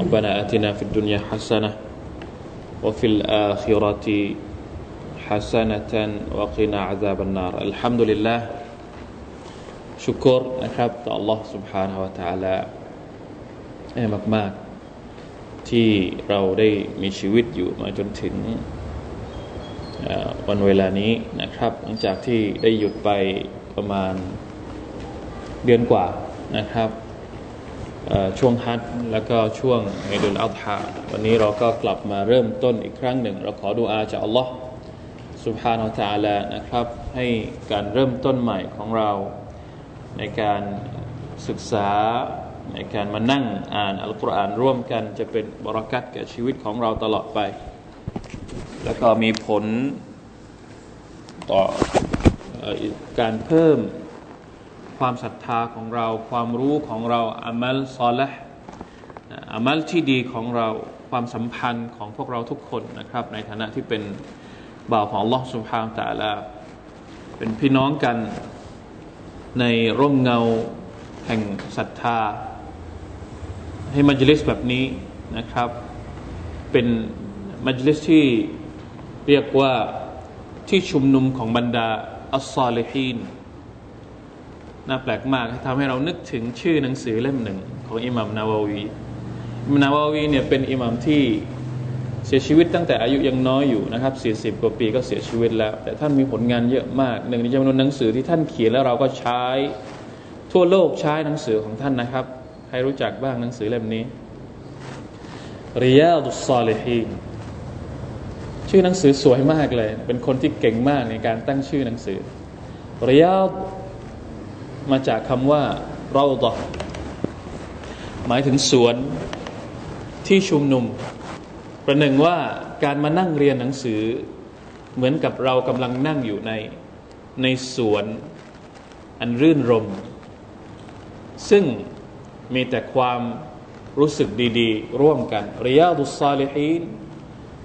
ربنا آتنا في الدنيا حسنة وفي الآخرة حسنة وقنا عذاب النار الحمد لله ชุกรนะครับต่อ Allah سبحانه และ تعالى แอ่มากๆ ที่เราได้มีชีวิตอยู่มาจนถึงวันเวลานี้นะครับ หลังจากที่ได้หยุดไปประมาณเดือนกว่านะครับ ช่วงฮัทแล้วก็ช่วงอิดุลอัลฮะวันนี้เราก็กลับมาเริ่มต้นอีกครั้งหนึ่ง เราขอดูอาจากอัลลอฮ์สุบฮานาอัลลนะครับ ให้การเริ่มต้นใหม่ของเรา ในการศึกษา ในการมานั่งอ่านอัลกุรอานร่วมกันจะเป็นบรากัตแก่ชีวิตของเราตลอดไป แล้วก็มีผลต่อการเพิ่ม ความศรัทธาของเรา ความรู้ของเราอามัลซอลละอามัลที่ดีของเราความสัมพันธ์ของพวกเราทุกคนนะครับ ในฐานะที่เป็นบ่าวของลอสุภาพตาละเป็นพี่น้องกันในร่มเงาแห่งศรัทธา ให้มัจลิสแบบนี้นะครับ เป็นมัจลิสที่เรียกว่าที่ชุมนุมของบรรดาอัลซอลิฮีน น่าแปลกมากทำให้เรานึกถึงชื่อหนังสือเล่มหนึ่ง ของอิหมัมนาวาวีอิมนาวาวีเนี่ยเป็นอิหมัมที่เสียชีวิตตั้งแต่อายุยังน้อยอยู่นะครับ40กว่าปีก็เสียชีวิตแล้ว แต่ท่านมีผลงานเยอะมาก หนึ่งในจำนวนหนังสือที่ท่านเขียนแล้วเราก็ใช้ ทั่วโลกใช้หนังสือของท่านนะครับ ใครรู้จักบ้างหนังสือเล่มนี้ริยาดุสซาลิฮีนชื่อหนังสือสวยมากเลย เป็นคนที่เก่งมากในการตั้งชื่อหนังสือริยาด มาจากคำว่าเราตอหมายถึงสวนที่ชุมนุม ประหนึ่งว่าการมานั่งเรียนหนังสือ เหมือนกับเรากำลังนั่งอยู่ในในสวนอันรื่นรม ซึ่งมีแต่ความรู้สึกดีๆ ร่วมกันริยาดุสซาลิฮีน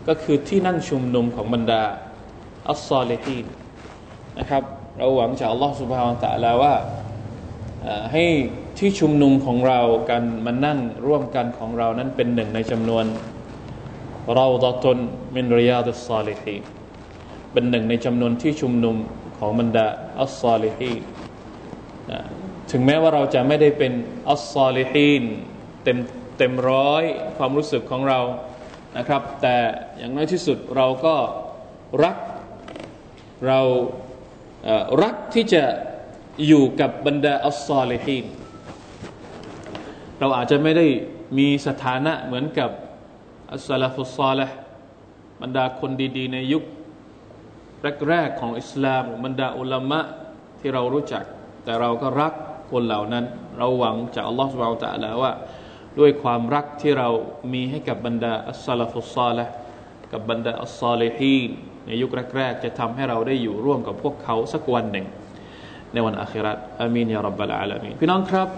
ก็คือที่นั่งชุมนุมของบรรดาอัลซาลิฮีนนะครับ เราหวังจากอัลลอฮฺสุบฮานตะลาว่า ให้ที่ชุมนุมของเราการมานั่งร่วมกันของเรานั้นเป็นหนึ่งในจำนวนเราดตนมินริยาดุสซาลิฮีเป็นหนึ่งในจำนวนที่ชุมนุมของบรรดาอัลซาลิฮีถึงแม้ว่าเราจะไม่ได้เป็นอัลซาลิฮีนเต็มเต็มร้อยความรู้สึกของเรานะครับ แต่อย่างน้อยที่สุดเราก็รักเรารักที่จะ อยู่กับบรรดาอัลซอลิฮีนเราอาจจะไม่ได้มีสถานะเหมือนกับอัลาฟุซอลห์บรรดาคนดี ๆ ในยุคแรกๆของอิสลามบรรดาอุลามะที่เรารู้จัก แต่เราก็รักคนเหล่านั้น เราหวังจากอัลลอฮฺสุบะฮฺตะลาว่า ด้วยความรักที่เรามีให้กับบรรดาอัลาฟุซอลห์กับบรรดาอัลซอลิฮีนในยุคแรกๆจะทำให้เราได้อยู่ร่วมกับพวกเขาสักวันหนึ่ง ในวันอาคราตอามีนยารับบะลอาลามีนพี่น้องครับ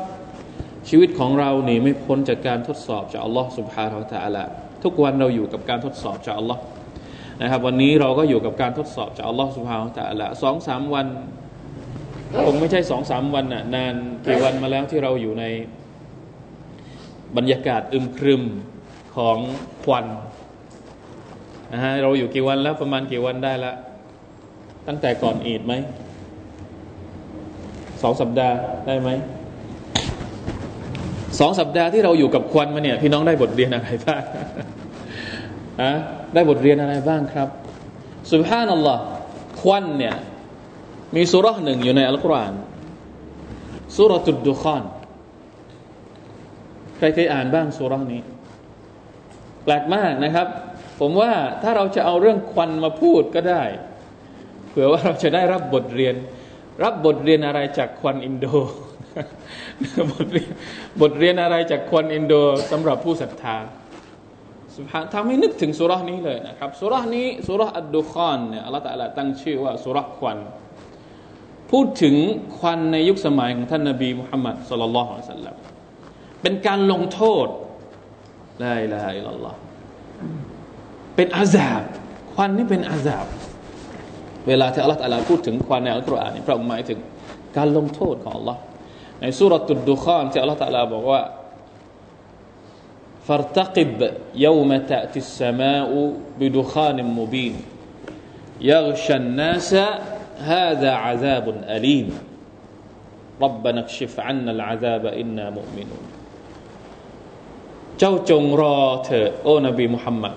ชีวิตของเรานี่ไม่พ้นจากการทดสอบจากอัลลอฮ์สุบฮานาอัลตะลาทุกวันเราอยู่กับการทดสอบจากอัลลอฮ์นะครับวันนี้เราก็อยู่กับการทดสอบจากอัลลอฮ์สุบฮานาอัลตะลาสองสามวันคงไม่ใช่สองสามวันน่ะนานกี่วันมาแล้วที่เราอยู่ในบรรยากาศอึมครึมของควันนะฮะเราอยู่กี่วันแล้วประมาณกี่วันได้ละตั้งแต่ก่อนอีดไหม สองสัปดาห์ได้ไหมสองสัปดาห์ที่เราอยู่กับควันมาเนี่ย พี่น้องได้บทเรียนอะไรบ้างอะได้บทเรียนอะไรบ้างครับสุภานัลลอฮ์ควันเนี่ย มีสุรษหนึ่งอยู่ในอัลกุรอานสุรตุดดุคอนใครเคยอ่านบ้างสุรษนี้ แปลกมากนะครับ ผมว่าถ้าเราจะเอาเรื่องควันมาพูดก็ได้ เผื่อว่าเราจะได้รับบทเรียน รับบทเรียนอะไรจากควันอินโดบทเรียนบทเรียนอะไรจากควันอินโดสำหรับผู้ศรัทธาสุภาทำให้นึกถึงสูเราะฮฺนี้เลยนะครับสูเราะฮฺนี้สูเราะฮฺ الدخان เนี่ยอัลลอฮฺ تعالى ตั้งชื่อว่าสูเราะฮฺควัน พูดถึงควันในยุคสมัยของท่านนบีมุฮัมมัดصلى الله عليه وسلم เป็นการลงโทษ لا إله إلا اللهเป็นอาซาบ ควันนี่เป็นอาซาบ เวลาที่อัลลอฮฺตะลาพูดถึงควันในอัลกุรอานนี่พระองค์หมายถึงการลงโทษของอัลลอฮ์ในสุรตุดดุคอนที่อัลลอฮฺตะลาบอกว่า فارتقب يوم تأتي السماء بدخان مبين يغشى الناس هذا عذاب أليم ربنا اكشف عنا العذاب إنا مؤمنون เจ้าจงรอเถิดโอ้นบีมุฮัมมัด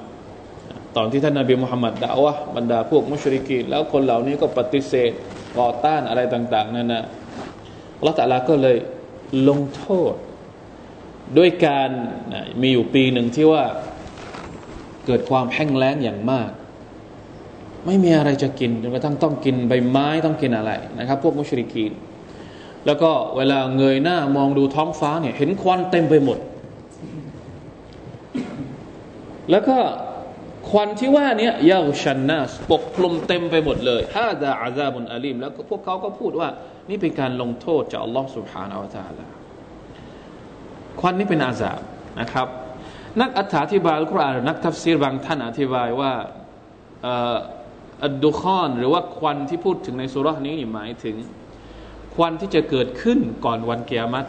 ตอนที่ท่านนบีมุฮัมมัดด่าวะบรรดาพวกมุชริกีแล้วคนเหล่านี้ก็ปฏิเสธต่อต้านอะไรต่าง ๆนั่นนะอัลลอฮฺตะลาก็เลยลงโทษ ด้วยการมีอยู่ปีหนึ่งที่ว่าเกิดความแห้งแล้งอย่างมาก ไม่มีอะไรจะกินจนกระทั่งต้องกินใบไม้ต้องกินอะไรนะครับ พวกมุชริกีนแล้วก็เวลาเงยหน้ามองดูท้องฟ้าเนี่ยเห็นควันเต็มไปหมด แล้วก็ ควันที่ว่านี้ยาชันนาสปกคลุมเต็มไปหมดเลยฮาดาอาซาบุนอาลีมแล้วพวกเขาก็พูดว่า นี่เป็นการลงโทษจากอัลลอฮ์ سبحانه และ تعالى ควันนี้เป็นอาซาบนะครับ นักอธิบายอัลกุรอานนักทัฟซีรบางท่านอธิบายว่าอัดดุคอนหรือว่าควันที่พูดถึงในสุรานี้หมายถึง ควันที่จะเกิดขึ้นก่อนวันเกียรติ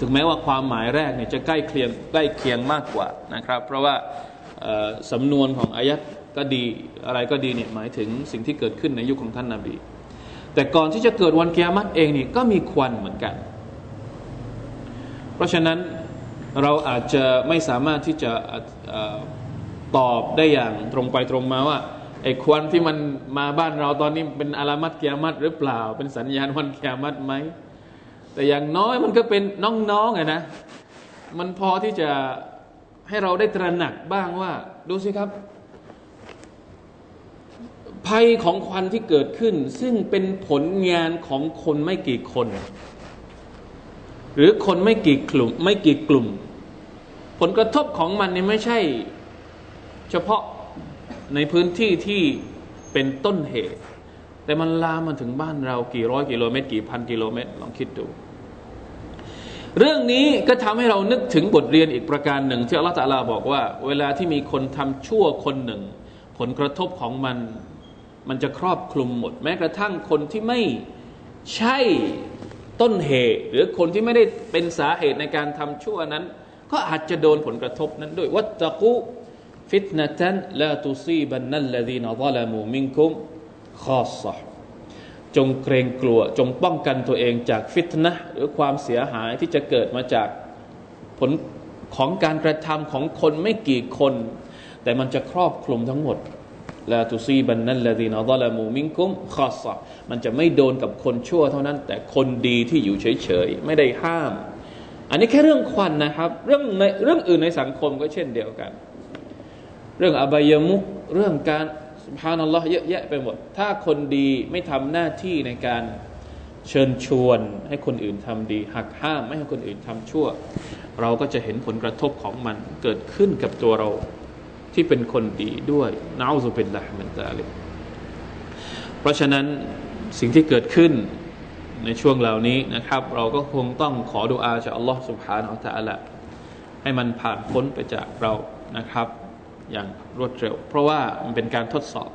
ถึงแม้ว่าความหมายแรกเนี่ยจะใกล้เคียงใกล้เคียงมากกว่านะครับ เพราะว่า สำนวนของอายัดก็ดีอะไรก็ดีเนี่ยหมายถึงสิ่งที่เกิดขึ้นในยุคของท่านนาบี แต่ก่อนที่จะเกิดวันเกียรติเองนี่ก็มีควันเหมือนกัน เพราะฉะนั้นเราอาจจะไม่สามารถที่จะตอบได้อย่างตรงไปตรงมาว่าไอ้ควันที่มันมาบ้านเราตอนนี้เป็นอารามัดเกียรมัดหรือเปล่า เป็นสัญญาณวันเกียรมัดไหมแต่อย่างน้อยมันก็เป็นน้องๆไงนะมันพอที่จะ ให้เราได้ตระหนักบ้างว่า ดูสิครับ ภัยของควันที่เกิดขึ้น ซึ่งเป็นผลงานของคนไม่กี่คน หรือคนไม่กี่กลุ่ม ไม่กี่กลุ่ม ผลกระทบของมันนี่ไม่ใช่ เฉพาะในพื้นที่ที่เป็นต้นเหตุ แต่มันลามมาถึงบ้านเรากี่ร้อยกิโลเมตร กี่พันกิโลเมตร ลองคิดดู เรื่องนี้ก็ทำให้เรานึกถึงบทเรียนอีกประการหนึ่ง ที่อัลลอฮฺตะลาบอกว่า เวลาที่มีคนทำชั่วคนหนึ่ง ผลกระทบของมัน มันจะครอบคลุมหมด แม้กระทั่งคนที่ไม่ใช่ต้นเหตุ หรือคนที่ไม่ได้เป็นสาเหตุในการทำชั่วนั้น ก็อาจจะโดนผลกระทบนั้นด้วยวัตตะกุฟิตนะตันลาตุซีบันนัลลดีนอัลลามูมิงคุมขอสะ จงเกรงกลัว จงป้องกันตัวเองจากฟิตนะหรือความเสียหายที่จะเกิดมาจากผลของการกระทำของคนไม่กี่คน แต่มันจะครอบคลุมทั้งหมดลาตุซีบันนันลลดีนอัลลามูมิงกุมขอสมันจะไม่โดนกับคนชั่วเท่านั้น แต่คนดีที่อยู่เฉยๆ ไม่ได้ห้าม อันนี้แค่เรื่องควันนะครับ เรื่องในเรื่องอื่นในสังคมก็เช่นเดียวกัน เรื่องอบายมุกเรื่องการ สุภานัลลอฮ์เยอะแยะไปหมด ถ้าคนดีไม่ทำหน้าที่ในการเชิญชวนให้คนอื่นทำดี หักห้ามไม่ให้คนอื่นทำชั่ว เราก็จะเห็นผลกระทบของมันเกิดขึ้นกับตัวเราที่เป็นคนดีด้วยนาอุบิลละมันตาลิเพราะฉะนั้นสิ่งที่เกิดขึ้นในช่วงเหล่านี้นะครับ เราก็คงต้องขอดุอาจากอัลลอฮ์สุบฮานอัลตะละให้มันผ่านพ้นไปจากเรานะครับ อย่างรวดเร็ว เพราะว่ามันเป็นการทดสอบ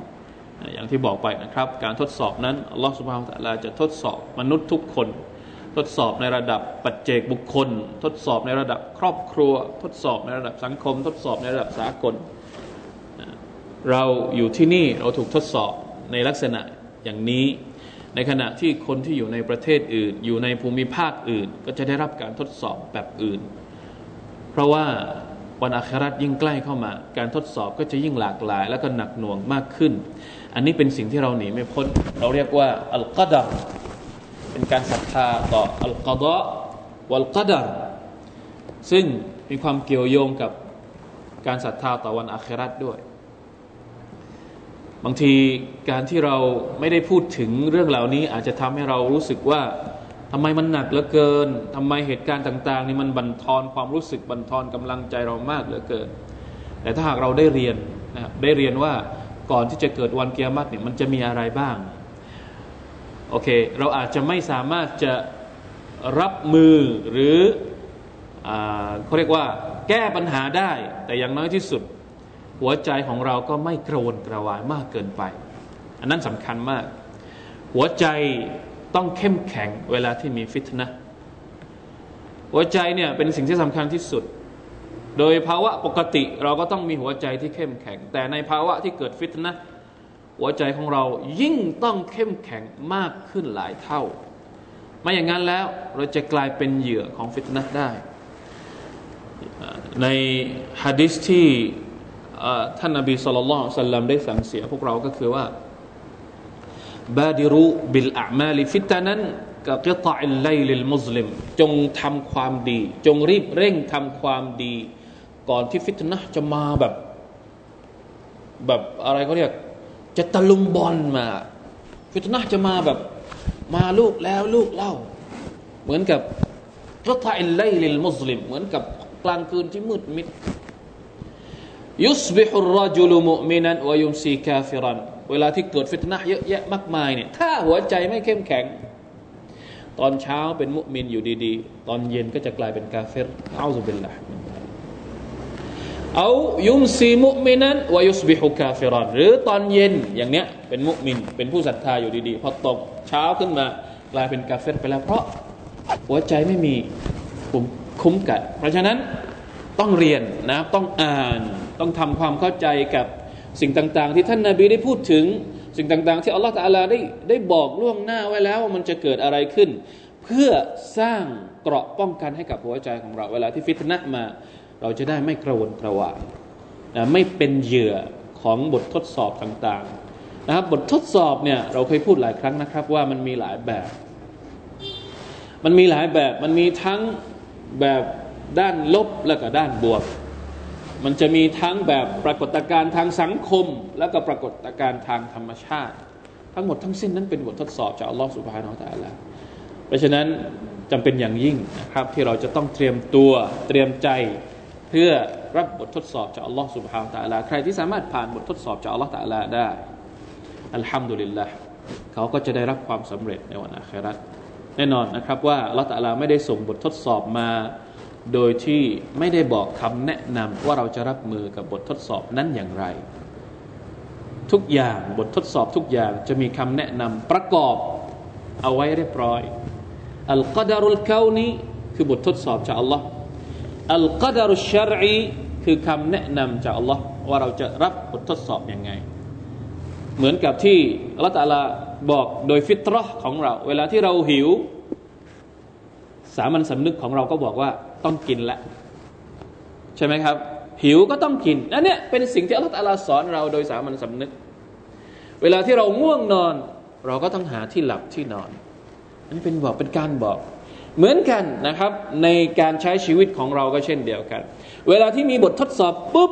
อย่างที่บอกไปนะครับ การทดสอบนั้นอัลลอฮฺสุบฮานตะลาจะทดสอบมนุษย์ทุกคน ทดสอบในระดับปัจเจกบุคคล ทดสอบในระดับครอบครัว ทดสอบในระดับสังคม ทดสอบในระดับสากล เราอยู่ที่นี่เราถูกทดสอบในลักษณะอย่างนี้ ในขณะที่คนที่อยู่ในประเทศอื่น อยู่ในภูมิภาคอื่น ก็จะได้รับการทดสอบแบบอื่น เพราะว่า วันอาคราตยิ่งใกล้เข้ามา การทดสอบก็จะยิ่งหลากหลาย และก็หนักหน่วงมากขึ้น อันนี้เป็นสิ่งที่เราหนีไม่พ้น เราเรียกว่าอัลกัดรเป็นการศรัทธาต่ออัลกัดะวัลกัดรซึ่งมีความเกี่ยวโยงกับการศรัทธาต่อวันอาคราตด้วย บางทีการที่เราไม่ได้พูดถึงเรื่องเหล่านี้อาจจะทำให้เรารู้สึกว่า ทำไมมันหนักเหลือเกินทำไมเหตุการณ์ต่างๆนี่มันบั่นทอนความรู้สึกบั่นทอนกำลังใจเรามากเหลือเกิน แต่ถ้าหากเราได้เรียนนะได้เรียนว่าก่อนที่จะเกิดวันเกียรติเนี่ยมันจะมีอะไรบ้างโอเค เราอาจจะไม่สามารถจะรับมือหรืออเขาเรียกว่า แก้ปัญหาได้ แต่อย่างน้อยที่สุด หัวใจของเราก็ไม่กระวนกระวายมากเกินไป อันนั้นสำคัญมาก หัวใจ ต้องเข้มแข็งเวลาที่มีฟิตนะหัวใจเนี่ยเป็นสิ่งที่สำคัญที่สุด โดยภาวะปกติเราก็ต้องมีหัวใจที่เข้มแข็ง แต่ในภาวะที่เกิดฟิตนะหัวใจของเรายิ่งต้องเข้มแข็งมากขึ้นหลายเท่า ไม่อย่างนั้นแล้วเราจะกลายเป็นเหยื่อของ فتنة ได้ ในฮะดิษที่ท่านนบี صلى الله عليه وسلم ได้สั่งเสียพวกเราก็คือว่า بادروا بالأعمال فتنا كقطع الليل المظلم จงทำความดี จงรีบเร่งทำความดี ก่อนที่ فتنة จะมาแบบ แบบอะไรเขาเรียก จะตะลุมบอนมา فتنة จะมาแบบ มาลูกแล้วลูกเล่า เหมือนกับقطع الليل المظلم เหมือนกับกลางคืนที่มืดมิด يصبح الرجل مؤمنا ويمسي كافرا เวลาที่เกิด فتنة เยอะแยะมากมายเนี่ยถ้าหัวใจไม่เข้มแข็ง ตอนเช้าเป็น مؤمن อยู่ดีๆ ตอนเย็นก็จะกลายเป็น كافرเอาซุบิลละเอายุมซีมุมินันวายุสบิฮุกาเฟรันหรือตอนเย็นอย่างเนี้ยเป็นมุมิน เป็นผู้ศรัทธาอยู่ดีๆ พอตกเช้าขึ้นมากลายเป็นกาเฟรไปแล้วเพราะหัวใจไม่มีคุ้มกันเพราะฉะนั้นต้องเรียนนะต้องอ่านต้องทำความเข้าใจกับ สิ่งต่างๆ ที่ท่านนาบีได้พูดถึง สิ่งต่างๆ ที่อัลลอฮฺตาลาได้ได้บอกล่วงหน้าไว้แล้วว่ามันจะเกิดอะไรขึ้น เพื่อสร้างเกราะป้องกันให้กับหัวใจของเรา เวลาที่ฟิตนะมา เราจะได้ไม่กระวนกระวายนะไม่เป็นเหยื่อของบททดสอบต่างๆนะครับบททดสอบเนี่ยเราเคยพูดหลายครั้งนะครับ ว่ามันมีหลายแบบ มันมีหลายแบบมันมีทั้งแบบด้านลบและก็ด้านบวก มันจะมีทั้งแบบปรากฏการณ์ทางสังคม และก็ปรากฏการณ์ทางธรรมชาติ ทั้งหมดทั้งสิ้นนั้นเป็นบททดสอบจากอัลลอฮฺสุบฮานาอัลลอฮฺเพราะฉะนั้นจำเป็นอย่างยิ่งนะครับที่เราจะต้องเตรียมตัวเตรียมใจเพื่อรับบททดสอบจากอัลลอฮฺสุบฮานาอัลลอฮฺใครที่สามารถผ่านบททดสอบจากอัลลอฮฺตะลาได้อัลฮัมดุลิลละเขาก็จะได้รับความสำเร็จในวันอาคราแน่นอนนะครับว่าอัลลอฮฺตะลาไม่ได้ส่งบททดสอบมา โดยที่ไม่ได้บอกคำแนะนำว่าเราจะรับมือกับบททดสอบนั้นอย่างไร ทุกอย่างบททดสอบทุกอย่างจะมีคำแนะนำประกอบเอาไว้เรียบร้อยอัลกัดารุลกานีคือบททดสอบจากอัลลอฮ์อัลกัดารุชรีคือคำแนะนำจากอัลลอฮ์ว่าเราจะรับบททดสอบอยังไง เหมือนกับที่อัลลอฮ์ตาลาบอกโดยฟิตรห์ของเรา เวลาที่เราหิว สามัญสำนึกของเราก็บอกว่า ต้องกินละ ใช่ไหมครับ หิวก็ต้องกินนั่นเนี่ยเป็นสิ่งที่อัลลอฮฺสอนเราโดยสามัญสำนึก เวลาที่เราง่วงนอน เราก็ต้องหาที่หลับที่นอน อันนี้เป็นบอกเป็นการบอก เหมือนกันนะครับ ในการใช้ชีวิตของเราก็เช่นเดียวกัน เวลาที่มีบททดสอบปุ๊บ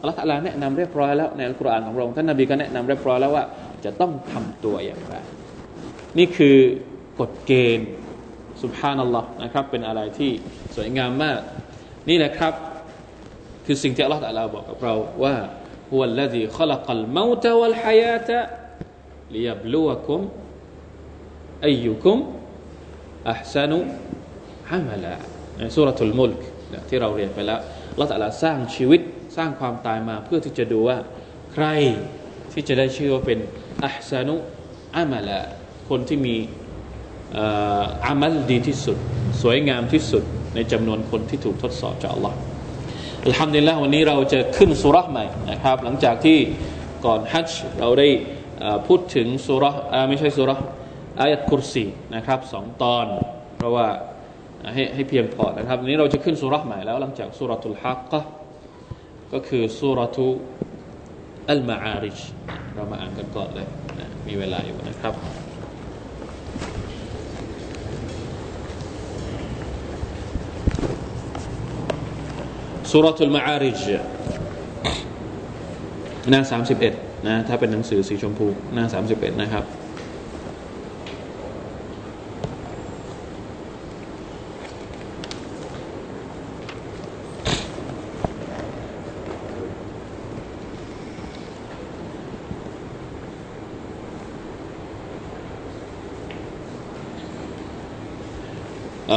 อัลลอฮฺแนะนำเรียบร้อยแล้วในอัลกุรอานของเราท่านนบีก็แนะนำเรียบร้อยแล้วว่าจะต้องทำตัวอย่างไรนี่คือกฎเกณฑ์ สุบฮานัลลอฮ์นะครับเป็นอะไรที่สวยงามมาก นี่แหละครับ คือสิ่งที่อัลลอฮฺตะลาบอกกับเราว่า هو الذي خلق الموت والحياة ليبلوكم أيكم أحسن عملا ในสุรทูลมุลกที่เราเรียนไปแล้วเราแต่ละสร้างชีวิตสร้างความตายมาเพื่อที่จะดูว่า ใครที่จะได้ชื่อว่าเป็นอัพซานุอามาละคนที่มี อามัลดีที่สุด สวยงามที่สุด ในจำนวนคนที่ถูกทดสอบจากอัลลอฮ์อัลฮัมดุลิลละวันนี้เราจะขึ้นสุรษใหม่นะครับ หลังจากที่ก่อนฮัจจ์เราได้พูดถึงสุรษไม่ใช่สุรษอายัดคุรซีนะครับสองตอน เพราะว่าให้ให้เพียงพอนะครับวันนี้เราจะขึ้นสุรษใหม่แล้ว หลังจากสุรทุลฮักกะก็คือสุรทุอัลมาอาริชเรามาอ่านกันก่อนเลยมีเวลาอยู่นะครับ สุรทุลมาอาริจหน้าสามสิบเอ็ดนะถ้าเป็นหนังสือสีชมพูหน้าสามสิบเอ็ดนะครับ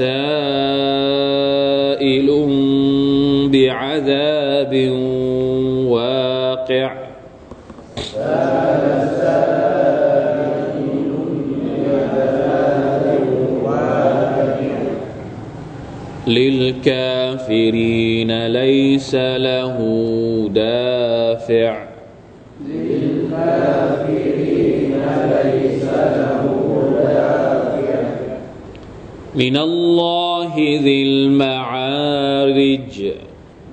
سائل بعذاب واقع. للكافرين ليس له دافع. للكافرين ليس له من الله ذي المعارج.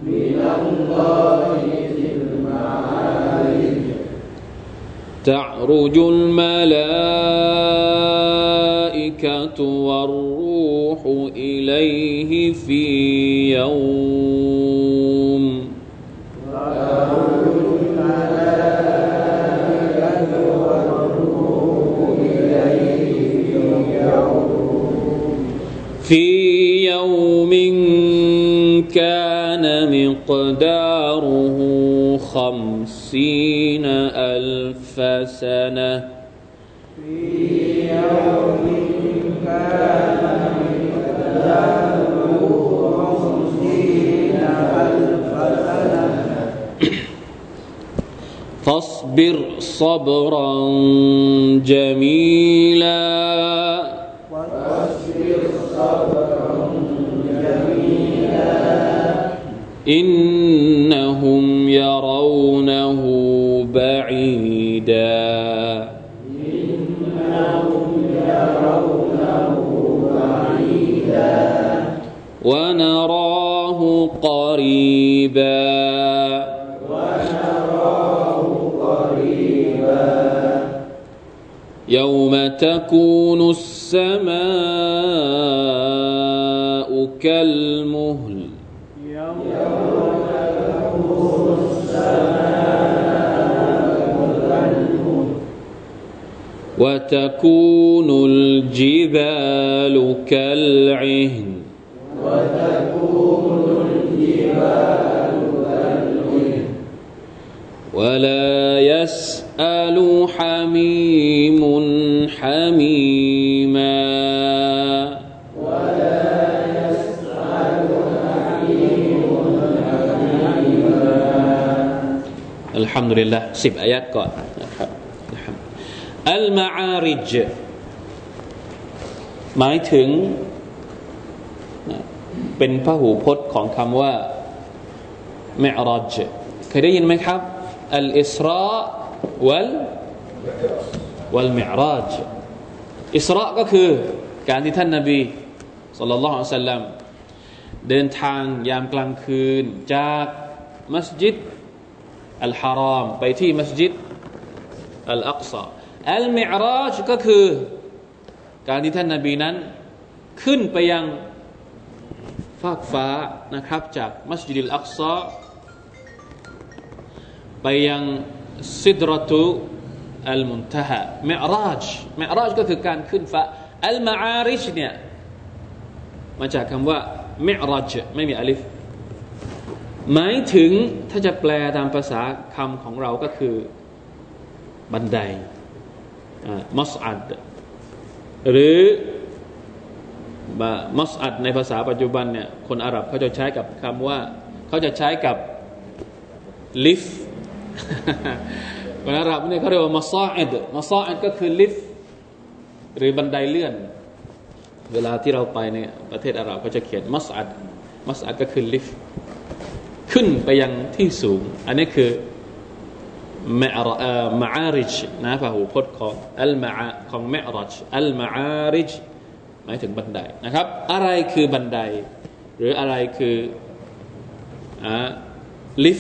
من الله ذي المعارج تعرج الملائكة والروح إليه في يوم كان مقداره خمسين ألف سنة. في يوم كان فاصبر صبرا جميلا. إنهم يرونه بعيدا. يرونه بعيدا ونراه قريبا. يوم تكون السماء كالمهل يوم تكون وتكون الجبال كالعهن. ولا يسأل حميم حميما ฮัมดุลิลละสิบอายัดก่อนนะครับอัลมาอาริจหมายถึง เป็นพหูพจน์ของคำว่ามิอรจเคยได้ยินไหมครับอัลอิสราวัลวัลมิอรจอิสระก็คือการที่ท่านนาบีสุลต่านละอัลสลัมเดินทางยามกลางคืน จากมัสยิด อัลฮารอมไปที่มัสยิดอัลอักซาอัลมิอราจก็คือการที่ท่านนาบีนั้น ขึ้นไปยังฟากฟ้านะครับ จากมัสยิดอัลอักซาไปยังซิดรตุอัลมุนตฮะมิอราจมิอราจก็คือการขึ้นฟ้าอัลมาอาริชเนี่ยมาจากคำว่ามิอราจไม่มีอลิฟ หมายถึงถ้าจะแปลตามภาษาคำของเราก็คือบันไดมัสอัดหรือมัสอัดในภาษาปัจจุบันเนี่ยคนอาหรับเขาจะใช้กับคำว่าเขาจะใช้กับลิฟคนอาหรับเนี่ยเขาเรียกว่ามัสอัดมัสอัดก็คือลิฟหรือบันไดเลื่อน เวลาที่เราไปเนี่ยประเทศอาหรับเขาจะเขียนมัสอัดมัสอัดก็คือลิฟ ขึ้นไปยังที่สูง อันนี้คือมะอาริจนะพหูพจน์ของอัลมาของมะรัจอัลมาอาริจหมายถึงบันไดนะครับ อะไรคือบันได หรืออะไรคืออ่าลิฟ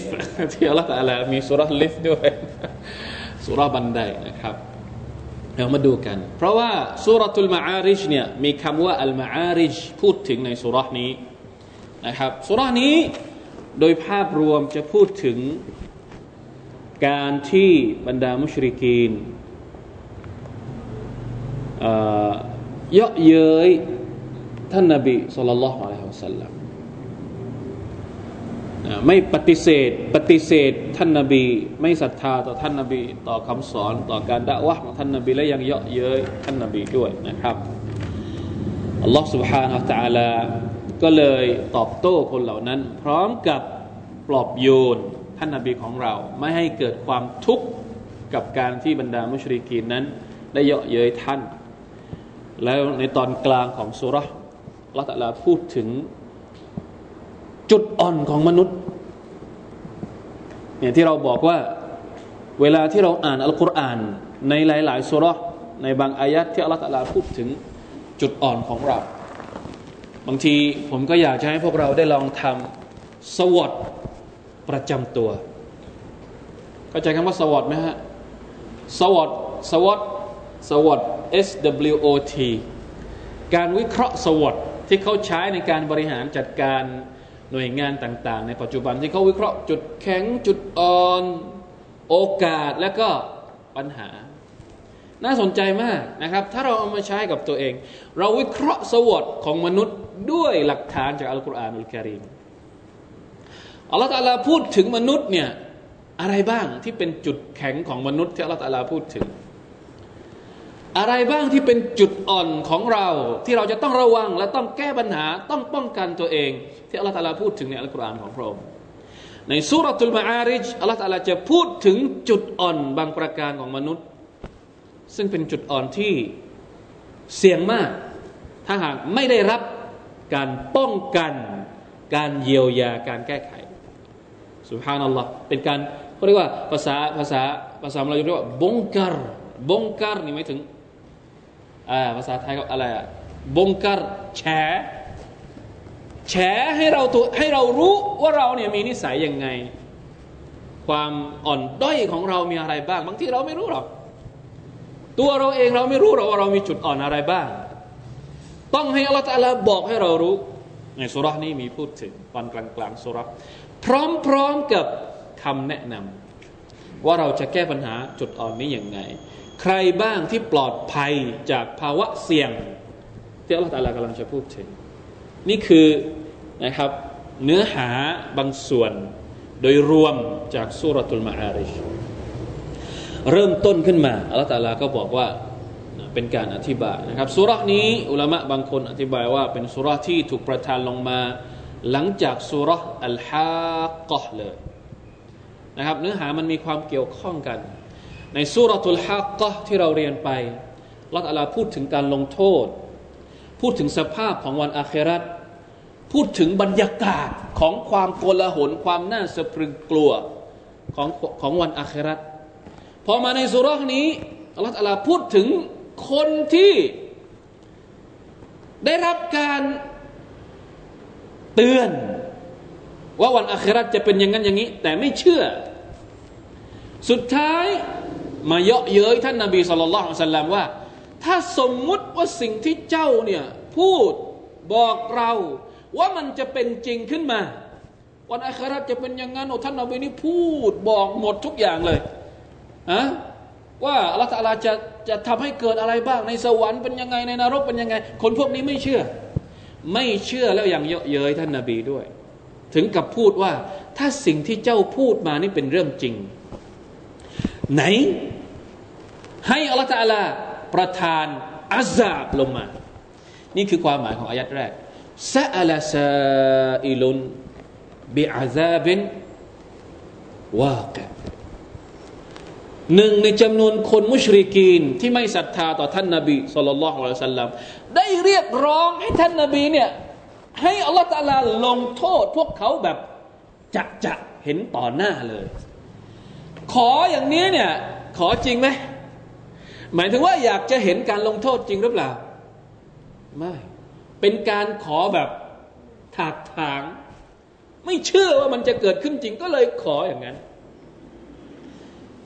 ที่อัลลอฮฺตะลามีสุรลิฟด้วยสุรบันไดนะครับเรามาดูกัน เพราะว่าสุรทุลมาอาริชเนี่ยมีคำว่าอัลมาอาริชพูดถึงในสุรนี้นะครับสุรนี้ โดยภาพรวมจะพูดถึงการที่บรรดามุชริกีนเยาะเย้ยท่านนบีสุลต่านละฮ์อะลัยฮิวสัลลัมไม่ปฏิเสธปฏิเสธท่านนบี ไม่ศรัทธาต่อท่านนบี ต่อคำสอนต่อการด่าวะของท่านนบีและยังเยาะเย้ยท่านนบีด้วยนะครับอัลลอฮ์ سبحانه และ تعالى ก็เลยตอบโต้คนเหล่านั้น พร้อมกับปลอบโยนท่านนบีของเรา ไม่ให้เกิดความทุกข์กับการที่บรรดามุชริกีนนั้น ได้เยาะเย้ยท่าน แล้วในตอนกลางของสุรษละตัลลาพูดถึงจุดอ่อนของมนุษย์เนี่ยที่เราบอกว่าเวลาที่เราอ่านอัลกุรอาน ในหลาย ๆ สุรษในบางอายัดที่อัลลอฮฺพูดถึงจุดอ่อนของเรา บางทีผมก็อยากจะให้พวกเราได้ลองทำสวดประจำตัวเข้าใจคำว่าสวดไหมฮะสวดสวดสวด S W O T การวิเคราะห์สวดที่เขาใช้ในการบริหารจัดการหน่วยงานต่าง ๆ ในปัจจุบันที่เขาวิเคราะห์จุดแข็งจุดอ่อน โอกาสและก็ปัญหา น่าสนใจมากนะครับ ถ้าเราเอามาใช้กับตัวเอง เราวิเคราะห์สวดของมนุษย์ด้วยหลักฐานจากอัลกุรอานอุลกิริมอัลลอฮฺตาลาพูดถึงมนุษย์เนี่ยอะไรบ้างที่เป็นจุดแข็งของมนุษย์ที่อัลลอฮฺตาลาพูดถึง อะไรบ้างที่เป็นจุดอ่อนของเรา ที่เราจะต้องระวังและต้องแก้ปัญหาต้องป้องกันตัวเอง ที่อัลลอฮฺตาลาพูดถึงในอัลกุรอานของพระองค์ในสุรทูลมาอาริจอัลลอฮฺตาลาจะพูดถึงจุดอ่อนบางประการของมนุษย์ ซึ่งเป็นจุดอ่อนที่เสี่ยงมาก ถ้าหากไม่ได้รับการป้องกันการเยียวยาการแก้ไขสุภานัลลอฮ์เป็นการเขาเรียกว่าภาษาภาษาภาษาเราเรียกว่าบงการบงการนี่หมายถึงอ่าภาษาไทยก็อะไรอะบงการแฉแฉให้เราตัวให้เรารู้ว่าเราเนี่ยมีนิสัยยังไง ความอ่อนด้อยของเรามีอะไรบ้าง บางทีเราไม่รู้หรอก ตัวเราเองเราไม่รู้หรอกว่าเรามีจุดอ่อนอะไรบ้าง ต้องให้อัลลอฮฺบอกให้เรารู้ ในสุรานี้มีพูดถึงตอนกลางกลางสุราพร้อมๆกับคำแนะนำว่าเราจะแก้ปัญหาจุดอ่อนนี้อย่างไง ใครบ้างที่ปลอดภัยจากภาวะเสี่ยงที่อัลลอฮฺกำลังจะพูดถึง นี่คือนะครับเนื้อหาบางส่วนโดยรวมจากสุรทูลมาอาริช เริ่มต้นขึ้นมาอัลลอฮฺตาลาก็บอกว่าเป็นการอธิบายนะครับสุรนี้อุลามะบางคนอธิบายว่าเป็นสุรที่ถูกประทานลงมา หลังจากสุรอัลฮะกะเลยนะครับเนื้อหามันมีความเกี่ยวข้องกัน ในสุรทุลฮะกะที่เราเรียนไปอัลตลาพูดถึงการลงโทษ พูดถึงสภาพของวันอาคราตพูดถึงบรรยากาศของความโกลาหลความน่าสะพรึงกลัวของของวันอาคราต พอมาในสุรานี้อัลลอฮฺพูดถึงคนที่ได้รับการเตือน ว่าวันอาคราตจะเป็นอย่างนั้นอย่างนี้ แต่ไม่เชื่อ สุดท้ายมาเยาะเย้ยท่านนาบีสุลต่านสัลลัมว่า ถ้าสมมุติว่าสิ่งที่เจ้าเนี่ยพูดบอกเราว่ามันจะเป็นจริงขึ้นมา วันอัคราจะเป็นอย่างนั้นโอ้ท่านนบีนี่พูดบอกหมดทุกอย่างเลย อะว่าอัลลอฮฺจะจะทำให้เกิดอะไรบ้างในสวรรค์เป็นยังไงในนรกเป็นยังไง คนพวกนี้ไม่เชื่อ ไม่เชื่อแล้วอย่างเยอะเย้ยท่านนาบีด้วย ถึงกับพูดว่า ถ้าสิ่งที่เจ้าพูดมานี่เป็นเรื่องจริง ไหน ให้อัลลอฮฺประทานอาซาบลงมา นี่คือความหมายของอายัดแรกซาลาซาอิลุนบิอาซาบินวาก หนึ่งในจำนวนคนมุชริกีนที่ไม่ศรัทธาต่อท่านนาบีสุลต่านละฮ์อัสัลลัมได้เรียกร้องให้ท่านนาบีเนี่ยให้อัลลอฮฺตาลาลงโทษพวกเขาแบบจะจะเห็นต่อหน้าเลย ขออย่างนี้เนี่ยขอจริงไหมหมายถึงว่าอยากจะเห็นการลงโทษจริงหรือเปล่า ไม่เป็นการขอแบบถากถาง ไม่เชื่อว่ามันจะเกิดขึ้นจริงก็เลยขออย่างนั้น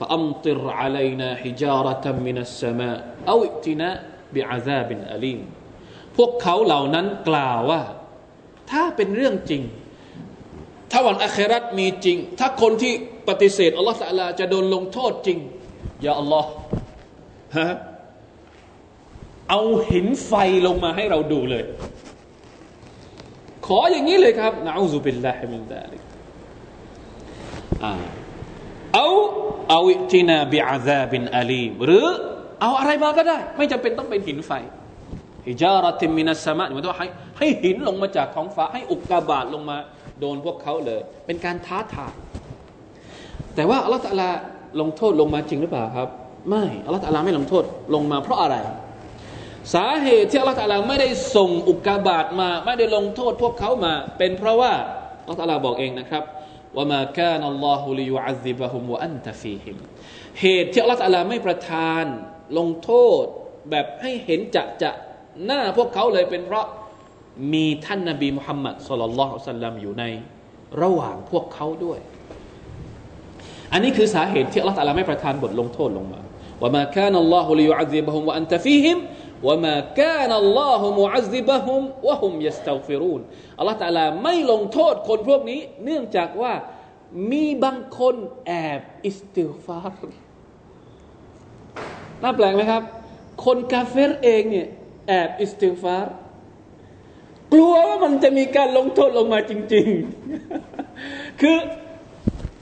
فأمطر علينا حجارة من السماء أو ائتنا بعذاب أليم พวกเขาเหล่านั้นกล่าวว่า ถ้าเป็นเรื่องจริง ถ้าวันอัคราตมีจริง ถ้าคนที่ปฏิเสธอัลลอฮฺสัลาจะโดนลงโทษจริงอย่าอัลลอฮ์ฮะเอาหินไฟลงมาให้เราดูเลยขออย่างนี้เลยครับนะอูซุบิลลาฮิมินดาลิก เอาเอาอิตินาบิอาซาบินอาลีมหรือเอาอะไรมาก็ได้ ไม่จำเป็นต้องเป็นหินไฟฮิจาระติมินัสมะหมายถึงให้ให้หินลงมาจากท้องฟ้า ให้อุกกาบาตลงมาโดนพวกเขาเลย เป็นการท้าทายแต่ว่าอัลลอฮฺตะลาลงโทษลงมาจริงหรือเปล่าครับ ไม่อัลลอฮฺตะลาไม่ลงโทษลงมาเพราะอะไร สาเหตุที่อัลลอฮฺตาลาไม่ได้ส่งอุกกาบาตมา ไม่ได้ลงโทษพวกเขามา เป็นเพราะว่าอัลลอฮฺตาลาบอกเองนะครับ ว่ามาคานัลลอฮุลิยูอัซิบะฮุมวะอันตะฟีฮิมเหตุที่อัลลอฮฺตาลาไม่ประทานลงโทษแบบให้เห็นจะจะหน้าพวกเขาเลยเป็นเพราะมีท่านนบีมุฮัมมัดสุลลัลลอฮุสัลลัมอยู่ในระหว่างพวกเขาด้วย อันนี้คือสาเหตุที่อัลลอฮฺตาลาไม่ประทานบทลงโทษลงมาว่ามาคานัลลอฮุลิยูอัซิบะฮุมวะอันตะฟีฮิม ว่ามาแกكان الله معذبهم وهم يستغفرون อัลลอฮฺ تعالى ไม่ลงโทษคนพวกนี้ เนื่องจากว่ามีบางคนแอบ استغفار น่าแปลกไหมครับ คน كافر เองเนี่ยแอบ استغفار กลัวว่ามันจะมีการลงโทษลงมาจริง ๆ คือ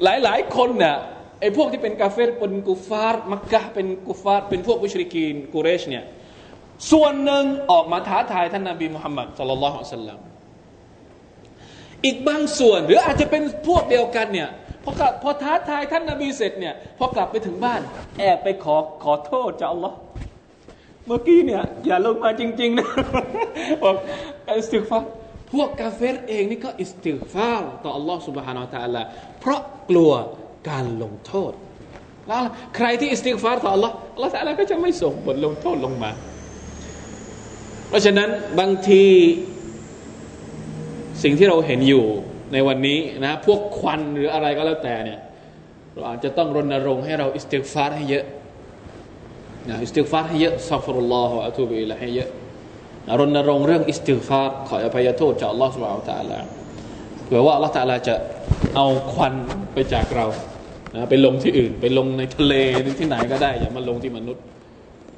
หลายๆคนน่ะไอ้พวกที่เป็น كافر เป็น كفار مكة เป็น كفار เป็นพวก مشركين قريش เนี่ย ส่วนหนึ่งออกมาท้าทายท่านนาบีมุฮัมมัดสุลลัลฮุสัลลัมอีกบางส่วนหรืออาจจะเป็นพวกเดียวกันเนี่ยพอพอท้าทายท่านนาบีเสร็จเนี่ยพอกลับไปถึงบ้าน แอบไปขอขอโทษจากอัลลอฮ์เมื่อกี้เนี่ย อย่าลงมาจริง ๆ นะบอกอิสติฟาพวกกาเฟรเองนี่ก็อิสติฟาต่ออัลลอฮ์ سبحانه และ تعالى เพราะกลัวการลงโทษแล้วใครที่อิสติฟาต่ออัลลอฮ์อัลลอฮ์แต่ละก็จะไม่ส่งบทลงโทษลงมา เพราะฉะนั้นบางทีสิ่งที่เราเห็นอยู่ในวันนี้นะ พวกควันหรืออะไรก็แล้วแต่เนี่ยเราอาจจะต้องรณรงค์ให้เรา استغفار ให้เยอะนะ استغفار ให้เยอะ أستغفر الله وأتوب إليه ให้เยอะนะรณรงค์เรื่อง استغفار ขออภัยโทษจากอัลลอฮฺ سبحانه وتعالى เผื่อว่าอัลลอฮฺ تعالى จะเอาควันไปจากเรานะไปลงที่อื่น ไปลงในทะเลที่ไหนก็ได้อย่ามาลงที่มนุษย์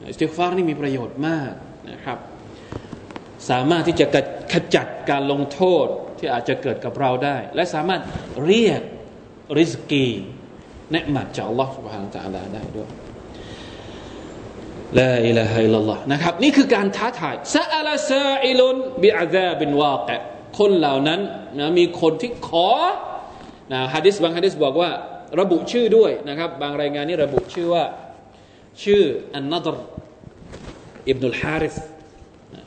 استغفار นี่มีประโยชน์มากนะครับ สามารถที่จะขจัดการลงโทษที่อาจจะเกิดกับเราได้ และสามารถเรียกริสกีเนืมัดจากอัลลอฮฺ سبحانه และ تعالى ได้ด้วยลาอิลาฮะอิลลัลลอฮ์นะครับนี่คือการท้าทายซาอัลซาอิลุนบิอาซาบินวาเกคนเหล่านั้นนะมีคนที่ขอนะฮะดิษบางฮะดิษบอกว่า ระบุชื่อด้วยนะครับ บางรายงานนี่ระบุชื่อว่า ชื่ออันนัดรอิบนุลฮาริส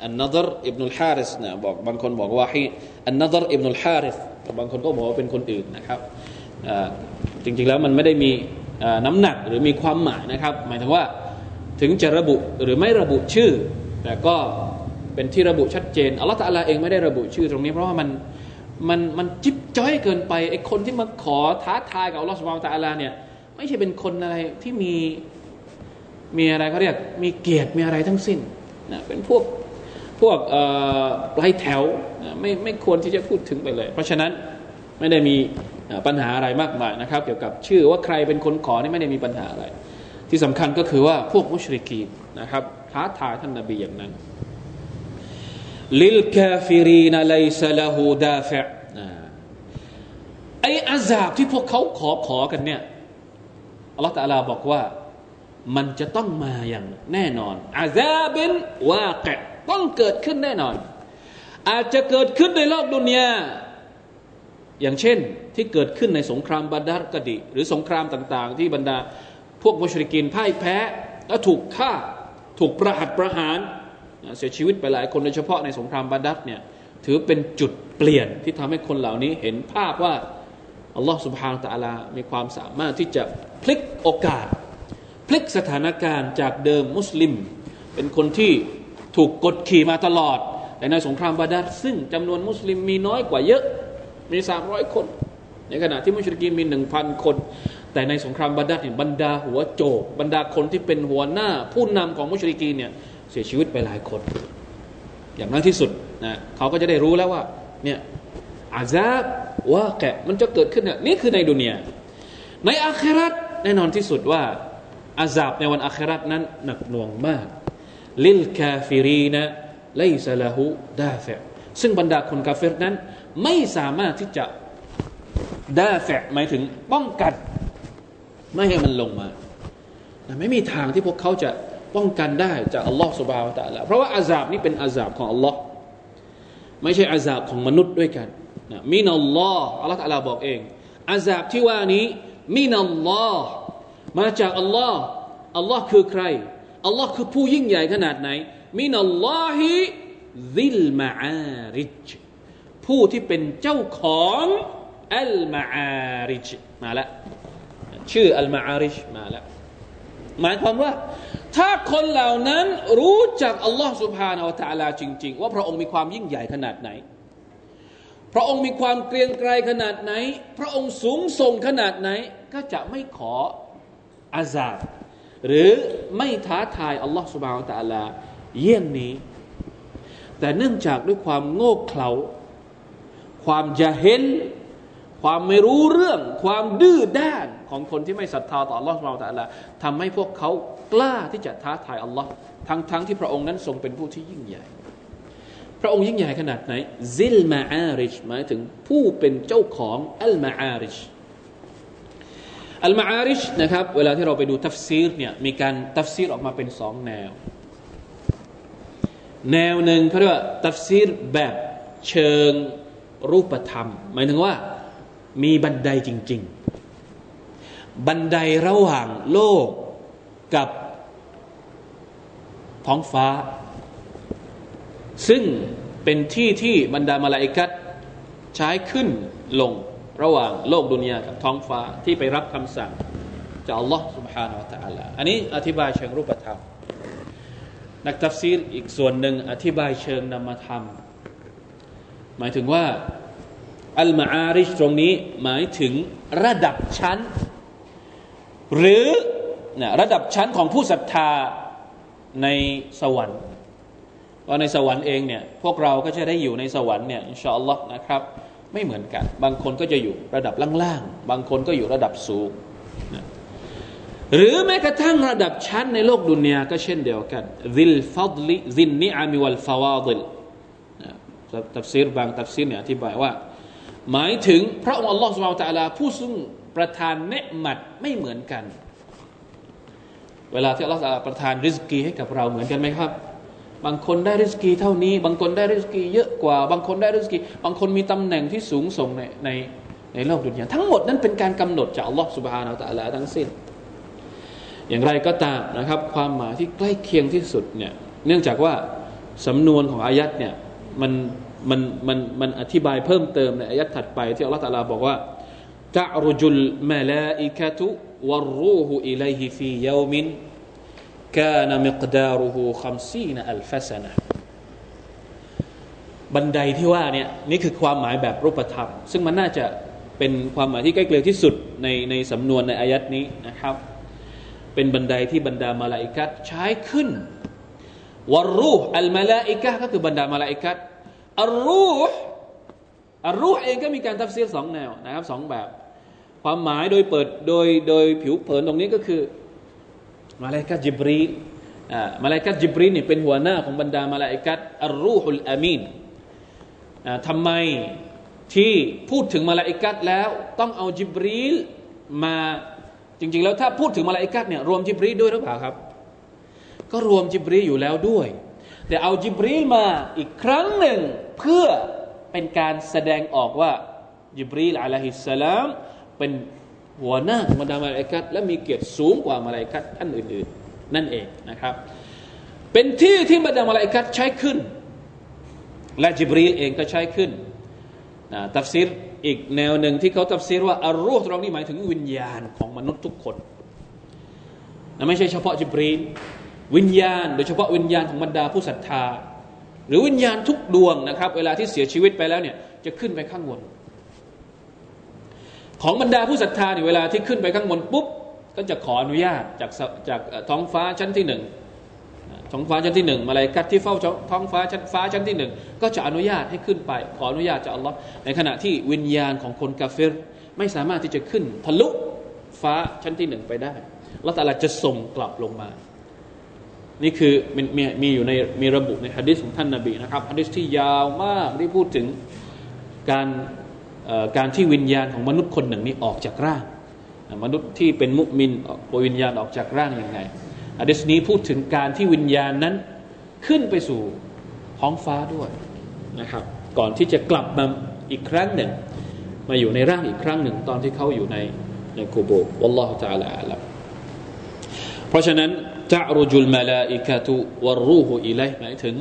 อันนัดรอิบนุลฮาริสนะบอกบางคนบอกว่าให้อันนัดรอิบนุลฮาริสบางคนก็บอกว่าเป็นคนอื่นนะครับจริงๆแล้วมันไม่ได้มีน้ำหนักหรือมีความหมายนะครับ หมายถึงว่าถึงจะระบุหรือไม่ระบุชื่อ แต่ก็เป็นที่ระบุชัดเจนอัลลอฮฺตาลาเองไม่ได้ระบุชื่อตรงนี้เพราะว่ามันมันมันจิ๊บจ้อยเกินไปไอ้คนที่มาขอท้าทายกับอัลลอฮฺสุบฮานตะอัลาเนี่ยไม่ใช่เป็นคนอะไรที่มีมีอะไรเขาเรียกมีเกียรติมีอะไรทั้งสิ้นนะเป็นพวก พวกปลายแถวไม่ไม่ควรที่จะพูดถึงไปเลย เพราะฉะนั้นไม่ได้มีปัญหาอะไรมากมายนะครับ เกี่ยวกับชื่อว่าใครเป็นคนขอนี่ไม่ได้มีปัญหาอะไร ที่สำคัญก็คือว่าพวกมุชริกีนะครับท้าทายท่านนบีอย่างนั้นลิลกาฟิรีนไลซาลาหูดาฟะไออาซาบที่พวกเขาขอขอกันเนี่ยอัลลอฮฺ تعالى บอกว่ามันจะต้องมาอย่างแน่นอน عذاب واقع ต้องเกิดขึ้นแน่นอน อาจจะเกิดขึ้นในโลก دنيا อย่างเช่นที่เกิดขึ้นในสงครามบาดาร์กดี หรือสงครามต่าง ๆ ที่บรรดาพวกมุชริกินพ่ายแพ้แล้วถูกฆ่าถูกประหัตประหาร เสียชีวิตไปหลายคนโดยเฉพาะในสงครามบาดัดเนี่ยถือเป็นจุดเปลี่ยนที่ทำให้คนเหล่านี้เห็นภาพว่าอัลลอฮฺสุบฮานตะลา มีความสามารถที่จะพลิกโอกาส พลิกสถานการณ์จากเดิมมุสลิม เป็นคนที่ ถูกกดขี่มาตลอด แต่ในสงครามบาดัดซึ่งจำนวนมุสลิมมีน้อยกว่าเยอะ มีสามร้อยคน ในขณะที่มุชริกีมีหนึ่งพันคน แต่ในสงครามบาดัดเนี่ยบรรดาหัวโจกบรรดาคนที่เป็นหัวหน้า ผู้นำของมุชริกีเนี่ยเสียชีวิตไปหลายคน อย่างนั้นที่สุดนะเขาก็จะได้รู้แล้วว่าเนี่ยอาซาบว่าแกมันจะเกิดขึ้นเนี่ยนี่คือในดุนยาในอาคราตแน่นอนที่สุดว่าอาซาบในวันอาคราตนั้นหนักหน่วงมาก للكافرين ليس له دافع ซึ่งบรรดาคน كافر นั้น ไม่สามารถที่จะ دافع หมายถึงป้องกัน ไม่ให้มันลงมาไม่มีทางที่พวกเขาจะป้องกันได้จากอัลลอฮฺ سبحانه وتعالى เพราะว่า عذاب นี้เป็น عذاب ของอัลลอฮ์ไม่ใช่ عذاب ของมนุษย์ด้วยกันนะ من الله อัลลอฮฺ تعالى บอกเอง عذاب ที่ว่านี้ من اللهมาจากอัลลอฮ์อัลลอฮ์คือใคร อัลลอฮ์คือผู้ยิ่งใหญ่ขนาดไหน มินัลลอฮิซิลมาอาริจผู้ที่เป็นเจ้าของอัลมาอาริจมาแล้วชื่ออัลมาอาริจมาแล้วหมายความว่า ถ้าคนเหล่านั้นรู้จักอัลลอฮ์สุบฮานาวตะลาจริง ๆ ว่าพระองค์มีความยิ่งใหญ่ขนาดไหน พระองค์มีความเกรียงไกรขนาดไหน พระองค์สูงส่งขนาดไหน ก็จะไม่ขออาซาบ หรือไม่ท้าทายอัลลอฮ์สุบานตะลาเยี่ยงนี้ แต่เนื่องจากด้วยความโง่เขลา ความจะเห็น ความไม่รู้เรื่อง ความดื้อด้านของคนที่ไม่ศรัทธาต่ออัลลอฮ์สุบานตะลาทำให้พวกเขากล้าที่จะท้าทายอัลลอฮ์ทั้งทั้งที่พระองค์นั้นทรงเป็นผู้ที่ยิ่งใหญ่ พระองค์ยิ่งใหญ่ขนาดไหนذي المعارجหมายถึงผู้เป็นเจ้าของالمعارج المعارجนะครับเวลาที่เราไปดูทัฟซีรเนี่ยมีการทัฟซีรออกมาเป็นสองแนว แนวหนึ่งเขาเรียกว่าทัฟซีรแบบเชิงรูปธรรม หมายถึงว่ามีบันไดจริง ๆ บันไดระหว่างโลกกับท้องฟ้า ซึ่งเป็นที่ที่บรรดามาลาอิกัดใช้ขึ้นลง ระหว่างโลกดุนยากับท้องฟ้าที่ไปรับคำสั่งจากอัลลอฮ์ سبحانه และ تعالى อันนี้อธิบายเชิงรูปธรรม นักตัฟซีรอีกส่วนหนึ่งอธิบายเชิงนามธรรมหมายถึงว่าอัลมาอาริชตรงนี้หมายถึงระดับชั้น หรือนะระดับชั้นของผู้ศรัทธาในสวรรค์ว่าในสวรรค์เองเนี่ยพวกเราก็จะได้อยู่ในสวรรค์เนี่ยอินชาอัลลอฮ์นะครับ ไม่เหมือนกัน บางคนก็จะอยู่ระดับล่างๆ บางคนก็อยู่ระดับสูงนะหรือแม้กระทั่งระดับชั้นในโลกดุนยาก็เช่นเดียวกัน ذي الفضل ذي النعم والفواضلตัฟซีรบางตัฟซีรเนี่ยอธิบายว่า หมายถึงพระองค์อัลลอฮฺสุบไบร์ตะลาผู้ซึ่งประทานเนหมัดไม่เหมือนกัน เวลาที่อัลลอฮฺประทานริสกีให้กับเราเหมือนกันไหมครับ บางคนได้ริสกีเท่านี้ บางคนได้ริสกีเยอะกว่า บางคนได้ริสกี บางคนมีตำแหน่งที่สูงส่งในในในโลกดุนยาทั้งหมดนั้นเป็นการกำหนดจากอัลลอฮฺสุบฮานาอัลลอฮฺทั้งสิ้น อย่างไรก็ตามนะครับ ความหมายที่ใกล้เคียงที่สุดเนี่ยเนื่องจากว่าสำนวนของอายัดเนี่ยมันมันมันมันอธิบายเพิ่มเติมในอายัดถัดไปที่อัลลอฮฺตะลาบอกว่าตะรุจุลมาลาอิกะตุวรูหูอิลัยฮิฟียามิน كان مقداره خمسين ألف سنة บันไดที่ว่าเนี่ยนี่คือความหมายแบบรูปธรรม ซึ่งมันน่าจะเป็นความหมายที่ใกล้เคียงที่สุดในในสำนวนในอายัดนี้นะครับ เป็นบันไดที่บรรดามาลาอิกัดใช้ขึ้นวรรูห์อัลมาลาอิกะก็คือบรรดามาลาอิกัดอัลรูห์อัลรูห์เองก็มีการทับเสียสองแนวนะครับสองแบบ ความหมายโดยเปิดโดยโดยผิวเผินตรงนี้ก็คือ มาลาอิกัดจิบรีลอ่ามาลาอิกัดจิบรีลนี่เป็นหัวหน้าของบรรดามาลาอิกัดالروح الأمينทำไมที่พูดถึงมาลาอิกัดแล้วต้องเอาจิบรีลมาจริง ๆ แล้วถ้าพูดถึงมาลาอิกัดเนี่ยรวมจิบรีลด้วยหรือเปล่าครับ ก็รวมจิบรีลอยู่แล้วด้วย แต่เอาจิบรีลมาอีกครั้งหนึ่งเพื่อเป็นการแสดงออกว่าจิบรีลอะลัยฮิสสลามเป็น หัวหน้าของบรรดามาลาอิกัดและมีเกียรติสูงกว่ามาลาอิกัดท่านอื่นๆ นั่นเองนะครับ เป็นที่ที่บรรดามาลาอิกัดใช้ขึ้น และจิบรีลเองก็ใช้ขึ้นนะตัฟซีรอีกแนวหนึ่งที่เขาตัฟซีรว่าอารูตรงนี้หมายถึงวิญญาณของมนุษย์ทุกคนนะไม่ใช่เฉพาะจิบรีลวิญญาณ โดยเฉพาะวิญญาณของบรรดาผู้ศรัทธา หรือวิญญาณทุกดวงนะครับ เวลาที่เสียชีวิตไปแล้วเนี่ยจะขึ้นไปข้างบน ของบรรดาผู้ศรัทธาเนี่ยเวลาที่ขึ้นไปข้างบนปุ๊บ ก็จะขออนุญาตจากจากท้องฟ้าชั้นที่หนึ่งท้องฟ้าชั้นที่หนึ่งมาลายกัดที่เฝ้าท้องฟ้าชั้นฟ้าชั้นที่หนึ่งก็จะอนุญาตให้ขึ้นไป ขออนุญาตจากอัลลอฮ์ในขณะที่วิญญาณของคนกาเฟรไม่สามารถที่จะขึ้นทะลุฟ้าชั้นที่หนึ่งไปได้ละแต่ละจะส่งกลับลงมา นี่คือมีมีมีอยู่ในมีระบุในฮะดิษของท่านนาบีนะครับฮะดิษที่ยาวมากที่พูดถึงการ การที่วิญญาณของมนุษย์คนหนึ่งนี้ออกจากร่าง มนุษย์ที่เป็นมุมินวิญญาณออกจากร่างยังไงอะดิษนี้พูดถึงการที่วิญญาณนั้นขึ้นไปสู่ท้องฟ้าด้วยนะครับ ก่อนที่จะกลับมาอีกครั้งหนึ่ง มาอยู่ในร่างอีกครั้งหนึ่ง ตอนที่เขาอยู่ในในกูโบวัลลอฮฺจาลาอัลลเพราะฉะนั้น จะรุจุลมาลาอิกะตุวรูหูอิเลหมายถึง